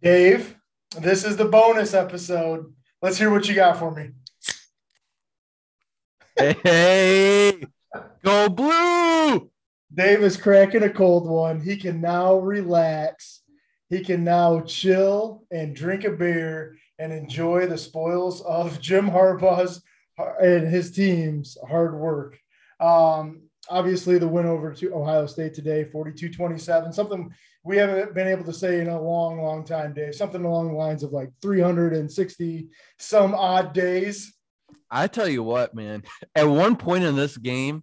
Dave, this is the bonus episode. Let's hear what you got for me. Hey, go blue. Dave is cracking a cold one. He can now relax. He can now chill and drink a beer and enjoy the spoils of Jim Harbaugh's and his team's hard work. Um, obviously, the win over to Ohio State today, 42 27, something we haven't been able to say in a long, long time, Dave. Something along the lines of like 360 some odd days. I tell you what, man, at one point in this game,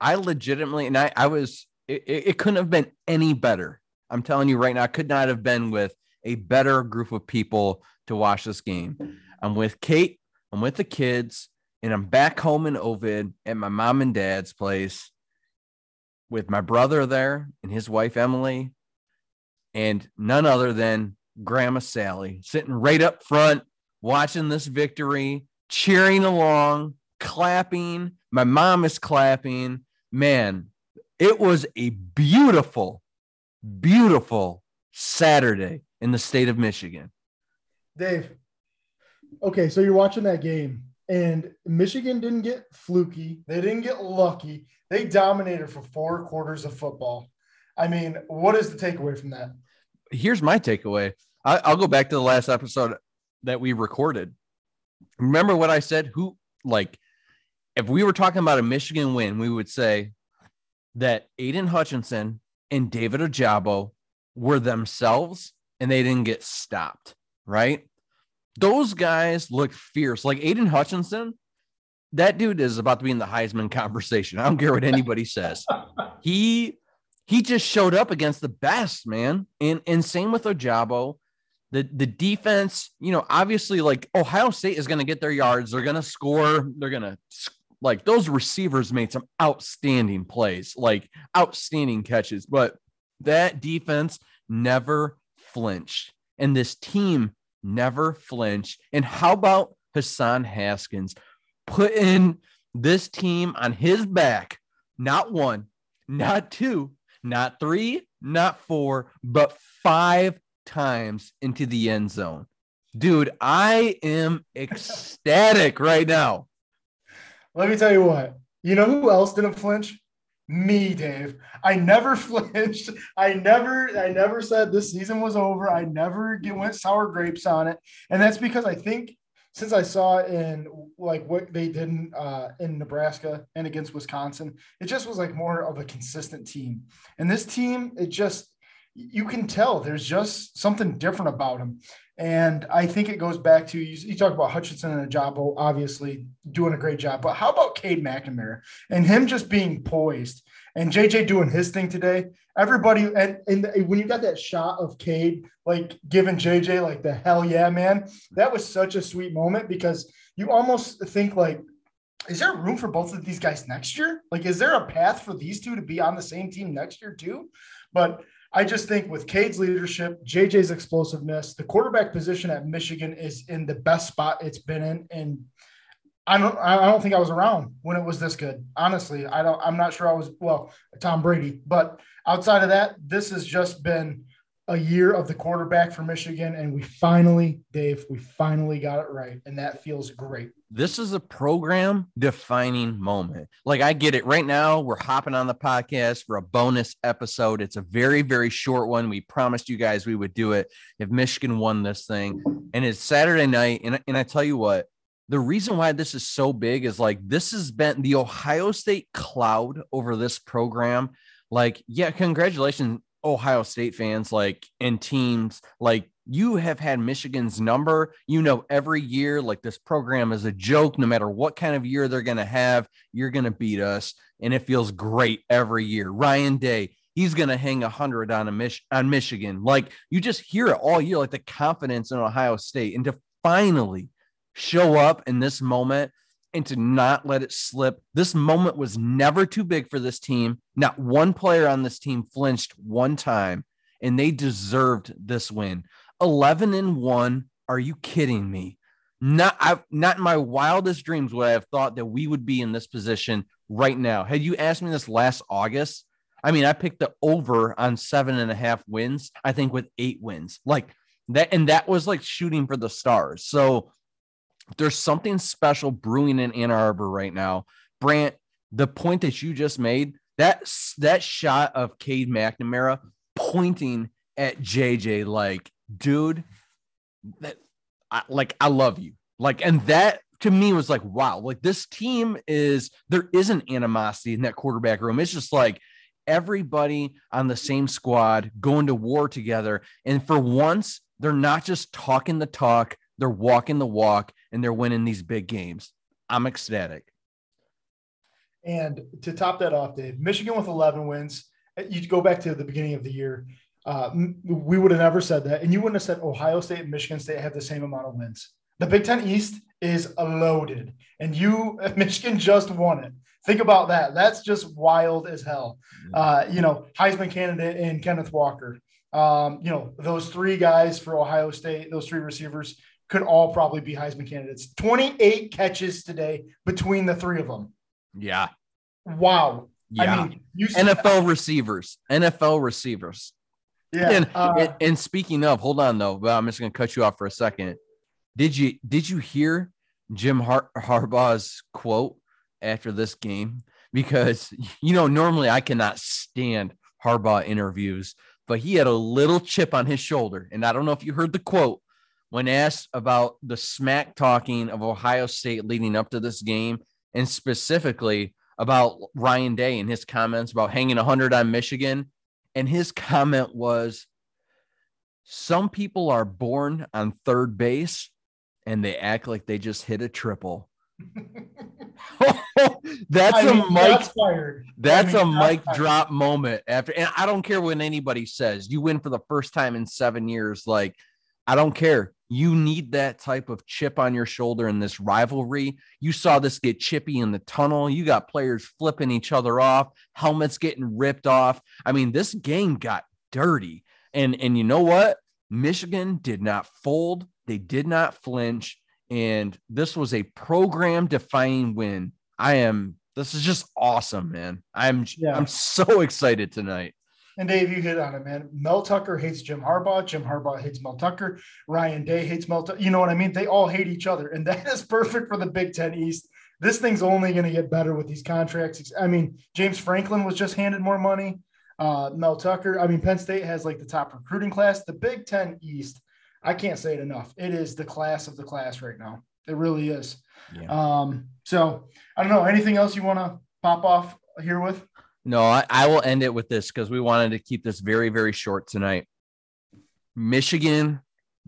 I legitimately, and I, I was, it, it couldn't have been any better. I'm telling you right now, I could not have been with a better group of people to watch this game. I'm with Kate, I'm with the kids, and I'm back home in Ovid at my mom and dad's place with my brother there and his wife, Emily, and none other than Grandma Sally sitting right up front, watching this victory, cheering along, clapping. My mom is clapping. Man, it was a beautiful, beautiful Saturday in the state of Michigan. Dave, okay, so you're watching that game, and Michigan didn't get fluky. They didn't get lucky. They dominated for four quarters of football. I mean, what is the takeaway from that? Here's my takeaway. I, will go back to the last episode that we recorded. Remember what I said? Who, like, if we were talking about a Michigan win, we would say that Aidan Hutchinson and David Ojabo were themselves and they didn't get stopped, right? Those guys look fierce. Like Aidan Hutchinson, that dude is about to be in the Heisman conversation. I don't care what anybody says. He he just showed up against the best, man. And and same with Ojabo. The the defense, you know, obviously like Ohio State is going to get their yards. They're going to score. They're going to like those receivers made some outstanding plays, like outstanding catches, but that defense never flinched. And this team never flinch. And how about Hassan Haskins putting this team on his back? Not one, not two, not three, not four, but five times into the end zone. Dude, I am ecstatic right now. Let me tell you what. You know who else didn't flinch? Me, Dave. I never flinched. I never, I never said this season was over. I never get, went sour grapes on it, and that's because I think since I saw in like what they did in, uh, in Nebraska and against Wisconsin, it just was like more of a consistent team. And this team, it just you can tell there's just something different about them. And I think it goes back to you, you talk about Hutchinson and Ojabo, obviously doing a great job, but how about Cade McNamara and him just being poised and JJ doing his thing today? Everybody, and, and when you got that shot of Cade, like giving JJ like the hell yeah, man, that was such a sweet moment because you almost think like, is there room for both of these guys next year? Like, is there a path for these two to be on the same team next year too? But I just think with Cade's leadership, JJ's explosiveness, the quarterback position at Michigan is in the best spot it's been in. And I don't I don't think I was around when it was this good. Honestly, I don't I'm not sure I was well, Tom Brady, but outside of that, this has just been a year of the quarterback for Michigan. And we finally, Dave, we finally got it right. And that feels great. This is a program defining moment. Like, I get it right now. We're hopping on the podcast for a bonus episode. It's a very, very short one. We promised you guys we would do it if Michigan won this thing. And it's Saturday night. And, and I tell you what, the reason why this is so big is like this has been the Ohio State cloud over this program. Like, yeah, congratulations Ohio State fans, like and teams, like you have had Michigan's number. You know, every year, like this program is a joke. No matter what kind of year they're going to have, you're going to beat us, and it feels great every year. Ryan Day, he's going to hang a hundred on a Mich- on Michigan. Like you just hear it all year, like the confidence in Ohio State, and to finally show up in this moment and to not let it slip. This moment was never too big for this team. Not one player on this team flinched one time, and they deserved this win. 11 and 1. Are you kidding me? Not I not in my wildest dreams would I have thought that we would be in this position right now. Had you asked me this last August, I mean, I picked the over on seven and a half wins, I think with eight wins. Like That and that was like shooting for the stars. So there's something special brewing in Ann Arbor right now. Brant, the point that you just made, that that shot of Cade McNamara pointing at JJ, like, dude, that I, like I love you. Like, and that to me was like, wow, like this team is there isn't animosity in that quarterback room. It's just like everybody on the same squad going to war together. And for once, they're not just talking the talk, they're walking the walk and they're winning these big games. I'm ecstatic. And to top that off, Dave, Michigan with 11 wins. You go back to the beginning of the year. Uh, we would have never said that. And you wouldn't have said Ohio State and Michigan State have the same amount of wins. The Big Ten East is loaded, and you, Michigan just won it. Think about that. That's just wild as hell. Uh, you know, Heisman candidate and Kenneth Walker. Um, you know, those three guys for Ohio State, those three receivers could all probably be Heisman candidates. 28 catches today between the three of them. Yeah. Wow. Yeah. I mean, you NFL receivers, NFL receivers. Yeah. And, uh, and, and, speaking of, hold on though, but I'm just going to cut you off for a second. Did you did you hear Jim Har- Harbaugh's quote after this game? Because you know normally I cannot stand Harbaugh interviews, but he had a little chip on his shoulder, and I don't know if you heard the quote when asked about the smack talking of Ohio State leading up to this game, and specifically about Ryan Day and his comments about hanging 100 on Michigan. And his comment was some people are born on third base and they act like they just hit a triple. that's I mean, a mic fired. That's I mean, a mic drop moment after and I don't care what anybody says you win for the first time in 7 years like I don't care. You need that type of chip on your shoulder in this rivalry. You saw this get chippy in the tunnel. You got players flipping each other off, helmets getting ripped off. I mean, this game got dirty. And and you know what? Michigan did not fold. They did not flinch and this was a program defining win. I am this is just awesome, man. I'm yeah. I'm so excited tonight. And Dave, you hit on it, man. Mel Tucker hates Jim Harbaugh. Jim Harbaugh hates Mel Tucker. Ryan Day hates Mel Tucker. You know what I mean? They all hate each other. And that is perfect for the Big Ten East. This thing's only going to get better with these contracts. I mean, James Franklin was just handed more money. Uh, Mel Tucker. I mean, Penn State has like the top recruiting class. The Big Ten East, I can't say it enough. It is the class of the class right now. It really is. Yeah. Um, so I don't know. Anything else you want to pop off here with? No, I, I will end it with this because we wanted to keep this very, very short tonight. Michigan,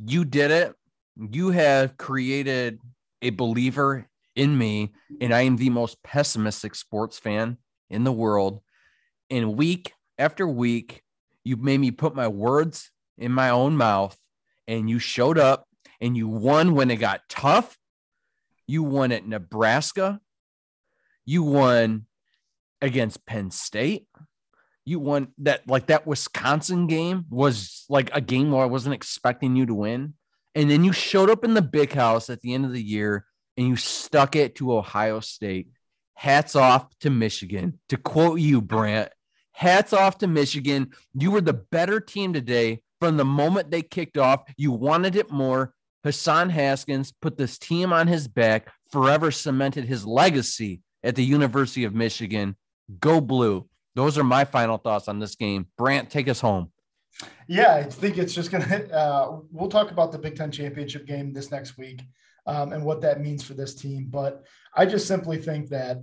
you did it. You have created a believer in me, and I am the most pessimistic sports fan in the world. And week after week, you made me put my words in my own mouth, and you showed up and you won when it got tough. You won at Nebraska. You won against Penn State. You won that like that Wisconsin game was like a game where I wasn't expecting you to win. And then you showed up in the big house at the end of the year and you stuck it to Ohio State. Hats off to Michigan. To quote you, Brant, hats off to Michigan. You were the better team today from the moment they kicked off. You wanted it more. Hassan Haskins put this team on his back, forever cemented his legacy at the University of Michigan. Go blue. Those are my final thoughts on this game. Brant, take us home. Yeah, I think it's just going to, uh, we'll talk about the Big Ten championship game this next week um, and what that means for this team. But I just simply think that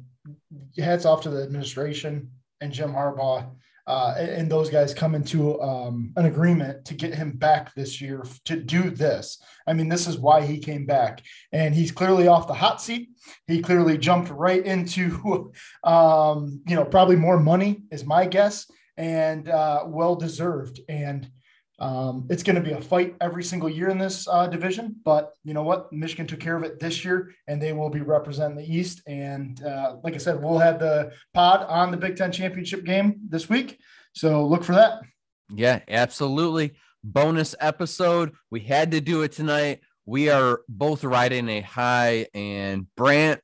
hats off to the administration and Jim Harbaugh uh, and those guys come into um, an agreement to get him back this year to do this. I mean, this is why he came back, and he's clearly off the hot seat. He clearly jumped right into, um, you know, probably more money is my guess, and uh, well deserved. And um, it's going to be a fight every single year in this uh, division, but you know what? Michigan took care of it this year, and they will be representing the East. And uh, like I said, we'll have the pod on the Big Ten championship game this week, so look for that. Yeah, absolutely. Bonus episode. We had to do it tonight. We are both riding a high, and Brant,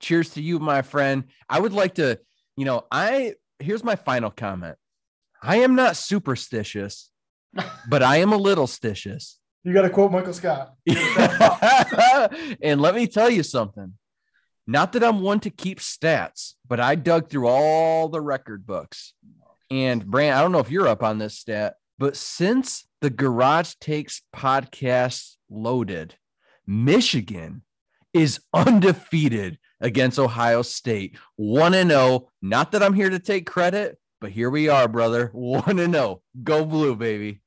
cheers to you, my friend. I would like to, you know, I here's my final comment. I am not superstitious but I am a little stitious. You got to quote Michael Scott. and let me tell you something. Not that I'm one to keep stats, but I dug through all the record books. And Brant, I don't know if you're up on this stat, but since the Garage Takes podcast loaded, Michigan is undefeated against Ohio State. 1 and 0. Not that I'm here to take credit, but here we are, brother. 1 and 0. Go blue, baby.